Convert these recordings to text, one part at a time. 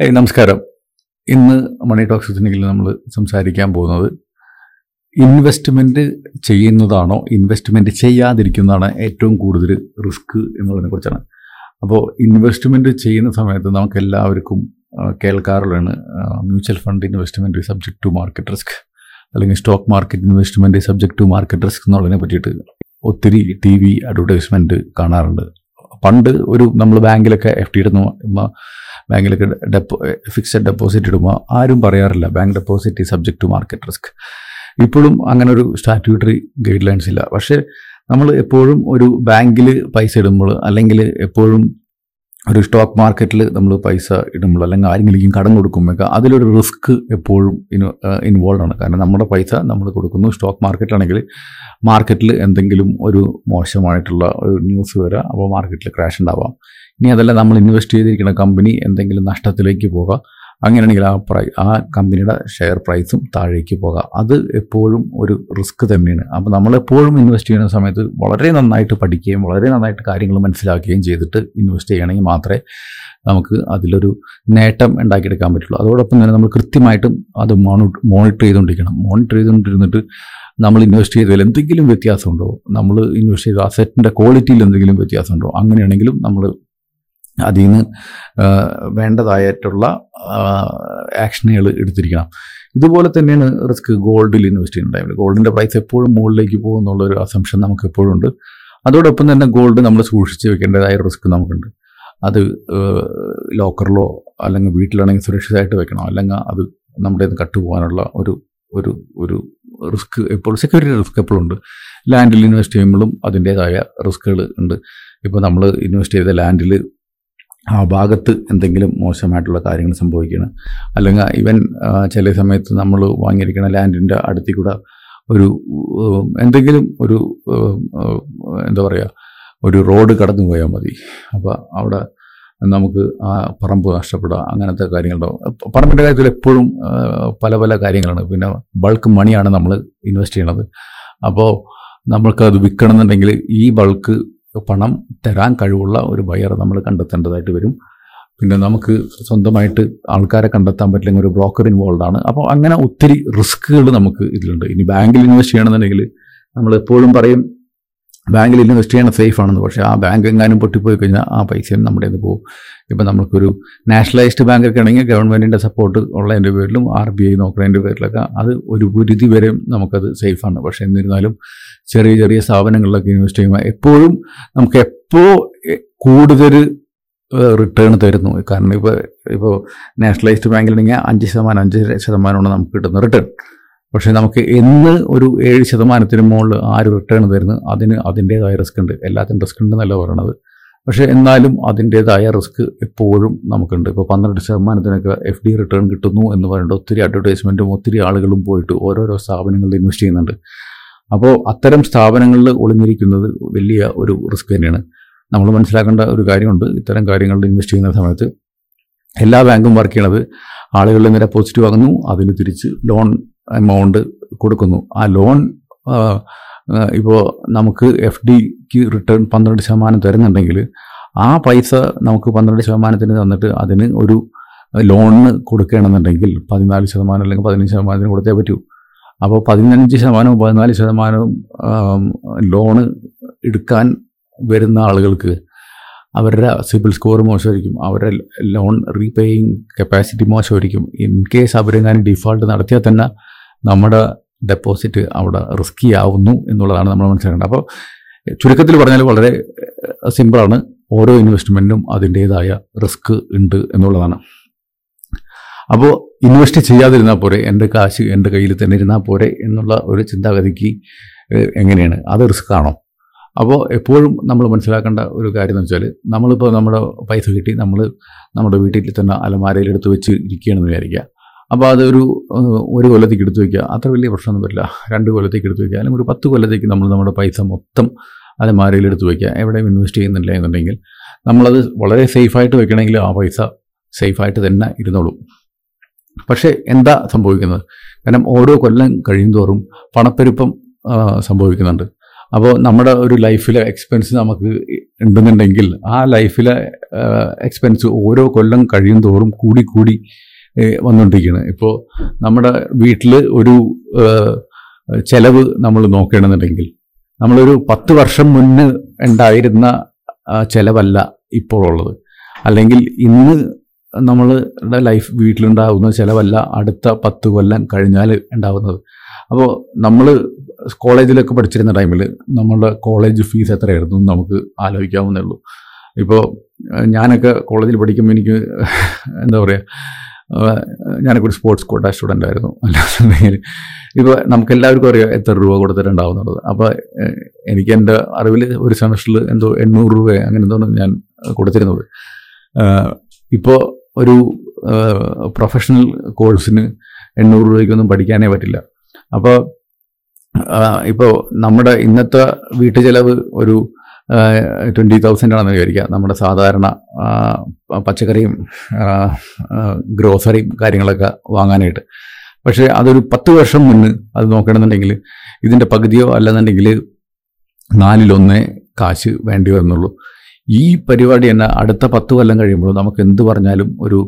നമസ്കാരം. ഇന്ന് മണി ടോക്സ് ഉച്ചനെങ്കിൽ നമ്മൾ സംസാരിക്കാൻ പോകുന്നത് ഇൻവെസ്റ്റ്മെന്റ് ചെയ്യുന്നതാണോ ഇൻവെസ്റ്റ്മെന്റ് ചെയ്യാതിരിക്കുന്നതാണ് ഏറ്റവും കൂടുതൽ റിസ്ക് എന്നുള്ളതിനെ കുറിച്ചാണ്. അപ്പോൾ ഇൻവെസ്റ്റ്മെന്റ് ചെയ്യുന്ന സമയത്ത് നമുക്ക് എല്ലാവർക്കും കേൾക്കാറുള്ളതാണ് mutual fund investment subject to market risk അല്ലെങ്കിൽ stock market investment subject to market risk എന്നുള്ളതിനെ പറ്റിയിട്ട് ഒത്തിരി ടി വി അഡ്വർടൈസ്മെന്റ് കാണാറുണ്ട്. പണ്ട് ഒരു നമ്മൾ ബാങ്കിലൊക്കെ എഫ് ഡി ഇടുന്ന ബാങ്കിലൊക്കെ ഡെപ്പോ ഫിക്സഡ് ഡെപ്പോസിറ്റ് ഇടുമ്പോൾ ആരും പറയാറില്ല bank deposit subject to market risk ഇപ്പോഴും അങ്ങനെ ഒരു സ്റ്റാറ്റ്യൂട്ടറി ഗൈഡ് ലൈൻസ് ഇല്ല. പക്ഷേ നമ്മൾ എപ്പോഴും ഒരു ബാങ്കിൽ പൈസ ഇടുമ്പോൾ അല്ലെങ്കിൽ എപ്പോഴും ഒരു സ്റ്റോക്ക് മാർക്കറ്റിൽ നമ്മൾ പൈസ ഇടുമ്പോൾ അല്ലെങ്കിൽ ആരെങ്കിലും കടം കൊടുക്കുമ്പോഴൊക്കെ അതിലൊരു റിസ്ക് എപ്പോഴും ഇൻവോൾവ് ആണ്. കാരണം നമ്മുടെ പൈസ നമ്മൾ കൊടുക്കുന്നു. സ്റ്റോക്ക് മാർക്കറ്റിലാണെങ്കിൽ മാർക്കറ്റിൽ എന്തെങ്കിലും ഒരു മോശമായിട്ടുള്ള ഒരു ന്യൂസ് വരാം. അപ്പോൾ മാർക്കറ്റിൽ ക്രാഷ് ഉണ്ടാവാം. ഇനി അതല്ല നമ്മൾ ഇൻവെസ്റ്റ് ചെയ്തിരിക്കുന്ന കമ്പനി എന്തെങ്കിലും നഷ്ടത്തിലേക്ക് പോകാം. അങ്ങനെയാണെങ്കിൽ ആ പ്രൈ ആ കമ്പനിയുടെ ഷെയർ പ്രൈസും താഴേക്ക് പോകാം. അത് എപ്പോഴും ഒരു റിസ്ക് തന്നെയാണ്. അപ്പോൾ നമ്മളെപ്പോഴും ഇൻവെസ്റ്റ് ചെയ്യുന്ന സമയത്ത് വളരെ നന്നായിട്ട് പഠിക്കുകയും വളരെ നന്നായിട്ട് കാര്യങ്ങൾ മനസ്സിലാക്കുകയും ചെയ്തിട്ട് ഇൻവെസ്റ്റ് ചെയ്യണമെങ്കിൽ മാത്രമേ നമുക്ക് അതിലൊരു നേട്ടം ഉണ്ടാക്കിയെടുക്കാൻ പറ്റുള്ളൂ. അതോടൊപ്പം തന്നെ നമ്മൾ കൃത്യമായിട്ടും അത് മോണിറ്റർ ചെയ്തുകൊണ്ടിരിക്കണം. മോണിറ്റർ ചെയ്തുകൊണ്ടിരുന്നിട്ട് നമ്മൾ ഇൻവെസ്റ്റ് ചെയ്തതിൽ എന്തെങ്കിലും വ്യത്യാസമുണ്ടോ? നമ്മൾ ഇൻവെസ്റ്റ് ചെയ്ത അസറ്റിന്റെ ക്വാളിറ്റിയിൽ എന്തെങ്കിലും വ്യത്യാസമുണ്ടോ? അങ്ങനെയാണെങ്കിലും നമ്മൾ അതിൽ നിന്ന് വേണ്ടതായിട്ടുള്ള ആക്ഷനുകൾ എടുത്തിരിക്കണം. ഇതുപോലെ തന്നെയാണ് റിസ്ക് ഗോൾഡിൽ ഇൻവെസ്റ്റ് ചെയ്യുന്ന ടൈമിൽ ഗോൾഡിന്റെ പ്രൈസ് എപ്പോഴും മുകളിലേക്ക് പോകും എന്നുള്ളൊരു അസംഷൻ നമുക്ക് എപ്പോഴും ഉണ്ട് അതോടൊപ്പം തന്നെ ഗോൾഡ് നമ്മൾ സൂക്ഷിച്ച് വെക്കേണ്ടതായ റിസ്ക് നമുക്കുണ്ട്. അത് ലോക്കറിലോ അല്ലെങ്കിൽ വീട്ടിലാണെങ്കിൽ സുരക്ഷിതമായിട്ട് വെക്കണം? അല്ലെങ്കിൽ അത് നമ്മുടെ കട്ട് പോകാനുള്ള ഒരു ഒരു ഒരു റിസ്ക് എപ്പോഴും സെക്യൂരിറ്റി റിസ്ക് എപ്പോഴും ഉണ്ട്. ലാൻഡിൽ ഇൻവെസ്റ്റ് ചെയ്യുമ്പോഴും അതിന്റേതായ റിസ്ക്കുകൾ ഉണ്ട്. ഇപ്പോൾ നമ്മൾ ഇൻവെസ്റ്റ് ചെയ്ത ലാൻഡിൽ ആ ഭാഗത്ത് എന്തെങ്കിലും മോശമായിട്ടുള്ള കാര്യങ്ങൾ സംഭവിക്കുകയാണ്. അല്ലെങ്കിൽ ഇവൻ ചില സമയത്ത് നമ്മൾ വാങ്ങിയിരിക്കുന്ന ലാൻഡിന്റെ അടുത്തിൽ കൂടെ ഒരു എന്തെങ്കിലും ഒരു എന്താ പറയുക ഒരു റോഡ് കടന്നു പോയാൽ മതി. അപ്പോൾ അവിടെ നമുക്ക് ആ പറമ്പ് നഷ്ടപ്പെടുക അങ്ങനത്തെ കാര്യങ്ങളുണ്ടാവും പറമ്പിന്റെ കാര്യത്തിൽ എപ്പോഴും പല പല കാര്യങ്ങളാണ്. പിന്നെ ബൾക്ക് മണിയാണ് നമ്മൾ ഇൻവെസ്റ്റ് ചെയ്യണത് അപ്പോൾ നമ്മൾക്ക് അത് വിൽക്കണം വിൽക്കണമെന്നുണ്ടെങ്കിൽ ഈ ബൾക്ക് പണം തരാൻ കഴിവുള്ള ഒരു ബയർ നമ്മൾ കണ്ടെത്തേണ്ടതായിട്ട് വരും. പിന്നെ നമുക്ക് സ്വന്തമായിട്ട് ആൾക്കാരെ കണ്ടെത്താൻ പറ്റില്ലെങ്കിൽ ഒരു ബ്രോക്കർ ഇൻവോൾവ് ആണ്. അപ്പോൾ അങ്ങനെ ഒത്തിരി റിസ്ക്കുകൾ നമുക്ക് ഇതിലുണ്ട്. ഇനി ബാങ്കിൽ ഇൻവെസ്റ്റ് ചെയ്യണമെന്നുണ്ടെങ്കിൽ നമ്മൾ എപ്പോഴും പറയും ബാങ്കിൽ ഇൻവെസ്റ്റ് ചെയ്യണ സേഫ് ആണെന്ന് പക്ഷേ ആ ബാങ്ക് എങ്ങാനും പൊട്ടിപ്പോയി കഴിഞ്ഞാൽ ആ പൈസയും നമ്മുടെ നിന്ന് പോകും. ഇപ്പം നമുക്കൊരു നാഷണലൈസ്ഡ് ബാങ്കൊക്കെ ആണെങ്കിൽ ഗവൺമെന്റിന്റെ സപ്പോർട്ട് ഉള്ളതിന്റെ പേരിലും ആർ ബി ഐ നോക്കുന്നതിന്റെ പേരിലൊക്കെ അത് ഒരു പരിധി വരെ നമുക്കത് സേഫാണ്. പക്ഷേ എന്നിരുന്നാലും ചെറിയ ചെറിയ സ്ഥാപനങ്ങളിലൊക്കെ ഇൻവെസ്റ്റ് ചെയ്യുമ്പോൾ എപ്പോഴും നമുക്ക് എപ്പോൾ കൂടുതൽ റിട്ടേൺ തരുന്നു. കാരണം ഇപ്പോൾ ഇപ്പോൾ നാഷണലൈസ്ഡ് ബാങ്കിലാണെങ്കിൽ അഞ്ച് ശതമാനം അഞ്ച് ശതമാനമാണ് നമുക്ക് കിട്ടുന്ന റിട്ടേൺ. പക്ഷേ നമുക്ക് എന്ന് ഒരു ഏഴ് ശതമാനത്തിന് മുകളിൽ ആര് റിട്ടേൺ തരുന്നു? അതിന് അതിന്റേതായ റിസ്ക് ഉണ്ട്. എല്ലാത്തിനും റിസ്ക് ഉണ്ടെന്നല്ല പറയണത്. പക്ഷേ എന്നാലും അതിന്റേതായ റിസ്ക് എപ്പോഴും നമുക്കുണ്ട്. ഇപ്പോൾ പന്ത്രണ്ട് ശതമാനത്തിനൊക്കെ എഫ് ഡി റിട്ടേൺ കിട്ടുന്നു എന്ന് പറയുന്നത് ഒത്തിരി അഡ്വർടൈസ്മെന്റും ഒത്തിരി ആളുകളും പോയിട്ട് ഓരോരോ സ്ഥാപനങ്ങളിൽ ഇൻവെസ്റ്റ് ചെയ്യുന്നുണ്ട്. അപ്പോൾ അത്തരം സ്ഥാപനങ്ങളിൽ ഒളിഞ്ഞിരിക്കുന്നത് വലിയ ഒരു റിസ്ക് തന്നെയാണ്. നമ്മൾ മനസ്സിലാക്കേണ്ട ഒരു കാര്യമുണ്ട്. ഇത്തരം കാര്യങ്ങളിൽ ഇൻവെസ്റ്റ് ചെയ്യുന്ന സമയത്ത് എല്ലാ ബാങ്കും വർക്ക് ചെയ്യണത് ആളുകളിൽ നിന്ന് ഡെപ്പോസിറ്റ് വാങ്ങുന്നു അതിന് തിരിച്ച് ലോൺ എമൗണ്ട് കൊടുക്കുന്നു. ആ ലോൺ ഇപ്പോൾ നമുക്ക് എഫ് ഡിക്ക് റിട്ടേൺ പന്ത്രണ്ട് ശതമാനം തരുന്നുണ്ടെങ്കിൽ ആ പൈസ നമുക്ക് പന്ത്രണ്ട് ശതമാനത്തിന് തന്നിട്ട് അതിന് ഒരു ലോണിന് കൊടുക്കണമെന്നുണ്ടെങ്കിൽ പതിനാല് ശതമാനം അല്ലെങ്കിൽ പതിനഞ്ച് ശതമാനത്തിന് കൊടുത്തേ പറ്റൂ. അപ്പോൾ പതിനഞ്ച് ശതമാനവും പതിനാല് ശതമാനവും ലോണ് എടുക്കാൻ വരുന്ന ആളുകൾക്ക് അവരുടെ സിബിൽ സ്കോർ മോശമായിരിക്കും. അവരുടെ ലോൺ റീപേയിങ് കപ്പാസിറ്റി മോശമായിരിക്കും. ഇൻ കേസ് അവരെങ്ങാനും ഡിഫോൾട്ട് നടത്തിയാൽ തന്നെ നമ്മുടെ ഡെപ്പോസിറ്റ് അവിടെ റിസ്കി ആവുന്നു എന്നുള്ളതാണ് നമ്മൾ മനസ്സിലാക്കേണ്ടത്. അപ്പോൾ ചുരുക്കത്തിൽ പറഞ്ഞാൽ വളരെ സിമ്പിളാണ് ഓരോ ഇൻവെസ്റ്റ്മെന്റിനും അതിന്റേതായ റിസ്ക് ഉണ്ട് എന്നുള്ളതാണ്. അപ്പോൾ ഇൻവെസ്റ്റ് ചെയ്യാതിരുന്നാൽ പോരെ എന്റെ കാശ് എന്റെ കയ്യിൽ തന്നെ ഇരുന്നാൽ പോരെ എന്നുള്ള ഒരു ചിന്താഗതിക്ക് എങ്ങനെയാണ്? അത് റിസ്ക് ആണോ? അപ്പോൾ എപ്പോഴും നമ്മൾ മനസ്സിലാക്കേണ്ട ഒരു കാര്യം എന്ന് വെച്ചാൽ നമ്മളിപ്പോൾ നമ്മുടെ പൈസ കിട്ടി നമ്മൾ നമ്മുടെ വീട്ടിൽ തന്നെ അലമാരയിൽ എടുത്ത് വെച്ച് ഇരിക്കുകയാണെന്ന് വിചാരിക്കുക. അപ്പോൾ അതൊരു ഒരു കൊല്ലത്തേക്ക് എടുത്തു വയ്ക്കുക അത്ര വലിയ പ്രശ്നമൊന്നും വരില്ല. രണ്ട് കൊല്ലത്തേക്ക് എടുത്തു വയ്ക്കുക അല്ലെങ്കിൽ ഒരു പത്ത് കൊല്ലത്തേക്ക് നമ്മൾ നമ്മുടെ പൈസ മൊത്തം അലമാരയിൽ എടുത്തു വയ്ക്കുക എവിടെയും ഇൻവെസ്റ്റ് ചെയ്യുന്നില്ല എന്നുണ്ടെങ്കിൽ നമ്മളത് വളരെ സേഫായിട്ട് വെക്കണമെങ്കിൽ ആ പൈസ സേഫായിട്ട് തന്നെ ഇരുന്നോളും. പക്ഷേ എന്താ സംഭവിക്കുന്നത്? കാരണം ഓരോ കൊല്ലം കഴിയുന്തോറും പണപ്പെരുപ്പം സംഭവിക്കുന്നുണ്ട്. അപ്പോൾ നമ്മുടെ ഒരു ലൈഫിലെ എക്സ്പെൻസ് നമുക്ക് ഉണ്ടെന്നുണ്ടെങ്കിൽ ആ ലൈഫിലെ എക്സ്പെൻസ് ഓരോ കൊല്ലം കഴിയും തോറും കൂടി കൂടി ഏഹ്, വന്നുകൊണ്ടിരിക്കുകയാണ് ഇപ്പോൾ നമ്മുടെ വീട്ടിൽ ഒരു ചെലവ് നമ്മൾ നോക്കുകയാണെന്നുണ്ടെങ്കിൽ നമ്മളൊരു പത്ത് വർഷം മുന്നേ ഉണ്ടായിരുന്ന ചിലവല്ല ഇപ്പോഴുള്ളത് അല്ലെങ്കിൽ ഇന്ന് നമ്മളുടെ ലൈഫ് വീട്ടിലുണ്ടാകുന്ന ചിലവല്ല അടുത്ത പത്ത് കൊല്ലം കഴിഞ്ഞാൽ ഉണ്ടാകുന്നത് അപ്പോൾ നമ്മൾ കോളേജിലൊക്കെ പഠിച്ചിരുന്ന ടൈമിൽ നമ്മളുടെ കോളേജ് ഫീസ് എത്രയായിരുന്നു നമുക്ക് ആലോചിക്കാവുന്നേ ഉള്ളൂ. ഇപ്പോൾ ഞാനൊക്കെ കോളേജിൽ പഠിക്കുമ്പോൾ എനിക്ക് എന്താ പറയുക ഞാനൊക്കെ സ്പോർട്സ് കോട്ട സ്റ്റുഡന്റ് ആയിരുന്നു. അല്ലാന്നുണ്ടെങ്കിൽ ഇപ്പോൾ നമുക്ക് എല്ലാവർക്കും അറിയാം എത്ര രൂപ കൊടുത്തിട്ടുണ്ടാവുന്നുള്ളത് അപ്പോൾ എനിക്ക് എന്റെ അറിവിൽ ഒരു സെമസ്റ്ററിൽ എന്തോ എണ്ണൂറ് രൂപ അങ്ങനെ എന്തോ ഞാൻ കൊടുത്തിരുന്നത്. ഇപ്പോൾ ഒരു പ്രൊഫഷണൽ കോഴ്സിന് എണ്ണൂറ് രൂപയ്ക്കൊന്നും പഠിക്കാനേ പറ്റില്ല. അപ്പോൾ ഇപ്പോൾ നമ്മുടെ ഇന്നത്തെ വീട്ടു ചെലവ് ഒരു ട്വന്റി തൗസൻഡ് ആണെന്ന് വിചാരിക്കുക. നമ്മുടെ സാധാരണ പച്ചക്കറിയും ഗ്രോസറിയും കാര്യങ്ങളൊക്കെ വാങ്ങാനായിട്ട്. പക്ഷേ അതൊരു പത്ത് വർഷം മുന്ന് അത് നോക്കണമെന്നുണ്ടെങ്കിൽ ഇതിന്റെ പകുതിയോ അല്ലെന്നുണ്ടെങ്കിൽ നാലിലൊന്നേ കാശ് വേണ്ടി വരുന്നുള്ളൂ ഈ പരിപാടി തന്നെ അടുത്ത പത്ത് കൊല്ലം കഴിയുമ്പോൾ നമുക്ക് എന്ത് പറഞ്ഞാലും ഒരു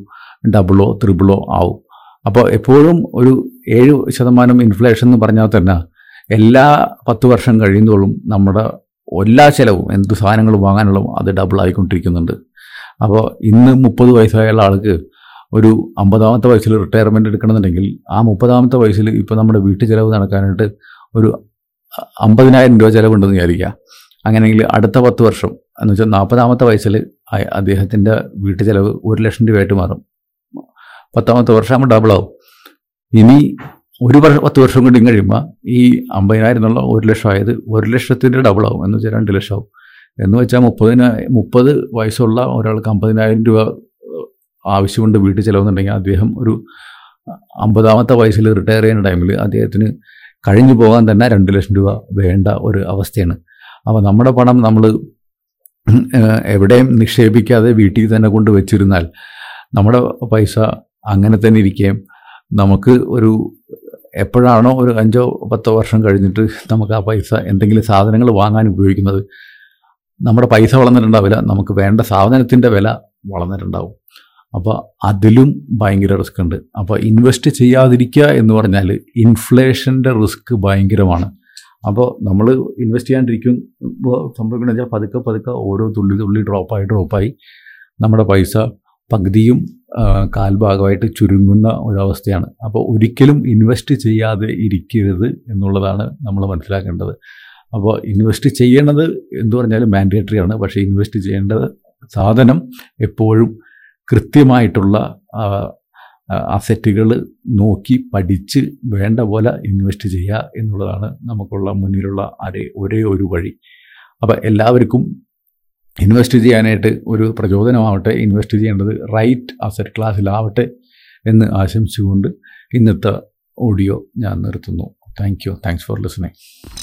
ഡബിളോ ത്രിബിളോ ആവും. അപ്പോൾ എപ്പോഴും ഒരു ഏഴ് ശതമാനം ഇൻഫ്ലേഷൻ എന്ന് പറഞ്ഞാൽ തന്നെ എല്ലാ പത്ത് വർഷം കഴിയുന്നതോളും നമ്മുടെ എല്ലാ ചിലവും എന്ത് സാധനങ്ങൾ വാങ്ങാനുള്ള അത് ഡബിൾ ആയിക്കൊണ്ടിരിക്കുന്നുണ്ട്. അപ്പോൾ ഇന്ന് മുപ്പത് വയസ്സായുള്ള ആൾക്ക് ഒരു അമ്പതാമത്തെ വയസ്സിൽ റിട്ടയർമെന്റ് എടുക്കണമെന്നുണ്ടെങ്കിൽ ആ മുപ്പതാമത്തെ വയസ്സിൽ ഇപ്പോൾ നമ്മുടെ വീട്ടു ചിലവ് നടക്കാനായിട്ട് ഒരു അമ്പതിനായിരം രൂപ ചിലവുണ്ടെന്ന് വിചാരിക്കുക. അങ്ങനെയെങ്കിൽ അടുത്ത പത്ത് വർഷം എന്ന് വെച്ചാൽ നാൽപ്പതാമത്തെ വയസ്സിൽ അദ്ദേഹത്തിന്റെ വീട്ടു ചിലവ് ഒരു ലക്ഷം രൂപയായിട്ട് മാറും. പത്താമത്തെ വർഷം ആകുമ്പോൾ ഡബിൾ ആവും. ഇനി ഒരു വർഷം പത്ത് വർഷം കൊണ്ട് കഴിയുമ്പോൾ ഈ അമ്പതിനായിരം എന്നുള്ള ഒരു ലക്ഷം ആയത് ഒരു ലക്ഷത്തിന്റെ ഡബിൾ ആവും. എന്ന് വെച്ചാൽ രണ്ട് ലക്ഷം ആവും. എന്ന് വെച്ചാൽ മുപ്പതിന മുപ്പത് വയസ്സുള്ള ഒരാൾക്ക് അമ്പതിനായിരം രൂപ ആവശ്യമുണ്ട് വീട്ടിൽ ചിലവെന്നുണ്ടെങ്കിൽ അദ്ദേഹം ഒരു അമ്പതാമത്തെ വയസ്സിൽ റിട്ടയർ ചെയ്യുന്ന ടൈമിൽ അദ്ദേഹത്തിന് കഴിഞ്ഞു പോകാൻ തന്നെ രണ്ട് ലക്ഷം രൂപ വേണ്ട ഒരു അവസ്ഥയാണ്. അപ്പോൾ നമ്മുടെ പണം നമ്മൾ എവിടെയും നിക്ഷേപിക്കാതെ വീട്ടിൽ തന്നെ കൊണ്ട് വെച്ചിരുന്നാൽ നമ്മുടെ പൈസ അങ്ങനെ തന്നെ ഇരിക്കുകയും നമുക്ക് ഒരു എപ്പോഴാണോ ഒരു അഞ്ചോ പത്തോ വർഷം കഴിഞ്ഞിട്ട് നമുക്ക് ആ പൈസ എന്തെങ്കിലും സാധനങ്ങൾ വാങ്ങാൻ ഉപയോഗിക്കുന്നത് നമ്മുടെ പൈസ വളർന്നിട്ടുണ്ടാവില്ല നമുക്ക് വേണ്ട സാധനത്തിന്റെ വില വളർന്നിട്ടുണ്ടാവും. അപ്പോൾ അതിലും ഭയങ്കര റിസ്ക് ഉണ്ട്. അപ്പോൾ ഇൻവെസ്റ്റ് ചെയ്യാതിരിക്കുക എന്ന് പറഞ്ഞാൽ ഇൻഫ്ലേഷന്റെ റിസ്ക് ഭയങ്കരമാണ്. അപ്പോൾ നമ്മൾ ഇൻവെസ്റ്റ് ചെയ്യാണ്ടിരിക്കും സംഭവിക്കണമെന്ന് വെച്ചാൽ പതുക്കെ പതുക്കെ ഓരോ തുള്ളി തുള്ളി ഡ്രോപ്പായി ഡ്രോപ്പായി നമ്മുടെ പൈസ പകുതിയും കാൽഭാഗമായിട്ട് ചുരുങ്ങുന്ന ഒരവസ്ഥയാണ്. അപ്പോൾ ഒരിക്കലും ഇൻവെസ്റ്റ് ചെയ്യാതെ ഇരിക്കരുത് എന്നുള്ളതാണ് നമ്മൾ മനസ്സിലാക്കേണ്ടത്. അപ്പോൾ ഇൻവെസ്റ്റ് ചെയ്യേണ്ടത് എന്ന് പറഞ്ഞാലും മാൻഡേറ്ററി ആണ്. പക്ഷേ ഇൻവെസ്റ്റ് ചെയ്യേണ്ടത് സാധനം എപ്പോഴും കൃത്യമായിട്ടുള്ള അസറ്റുകൾ നോക്കി പഠിച്ച് വേണ്ട പോലെ ഇൻവെസ്റ്റ് ചെയ്യുക എന്നുള്ളതാണ് നമുക്കുള്ള മുന്നിലുള്ള ഒരേ ഒരു വഴി. അപ്പോൾ എല്ലാവർക്കും ഇൻവെസ്റ്റ് ചെയ്യാനായിട്ട് ഒരു പ്രചോദനമാവട്ടെ ഇൻവെസ്റ്റ് ചെയ്യേണ്ടത് റൈറ്റ് അസറ്റ് ക്ലാസ്സിലാവട്ടെ എന്ന് ആശംസിച്ചുകൊണ്ട് ഇന്നത്തെ ഓഡിയോ ഞാൻ നിർത്തുന്നു. Thank you. Thanks for listening.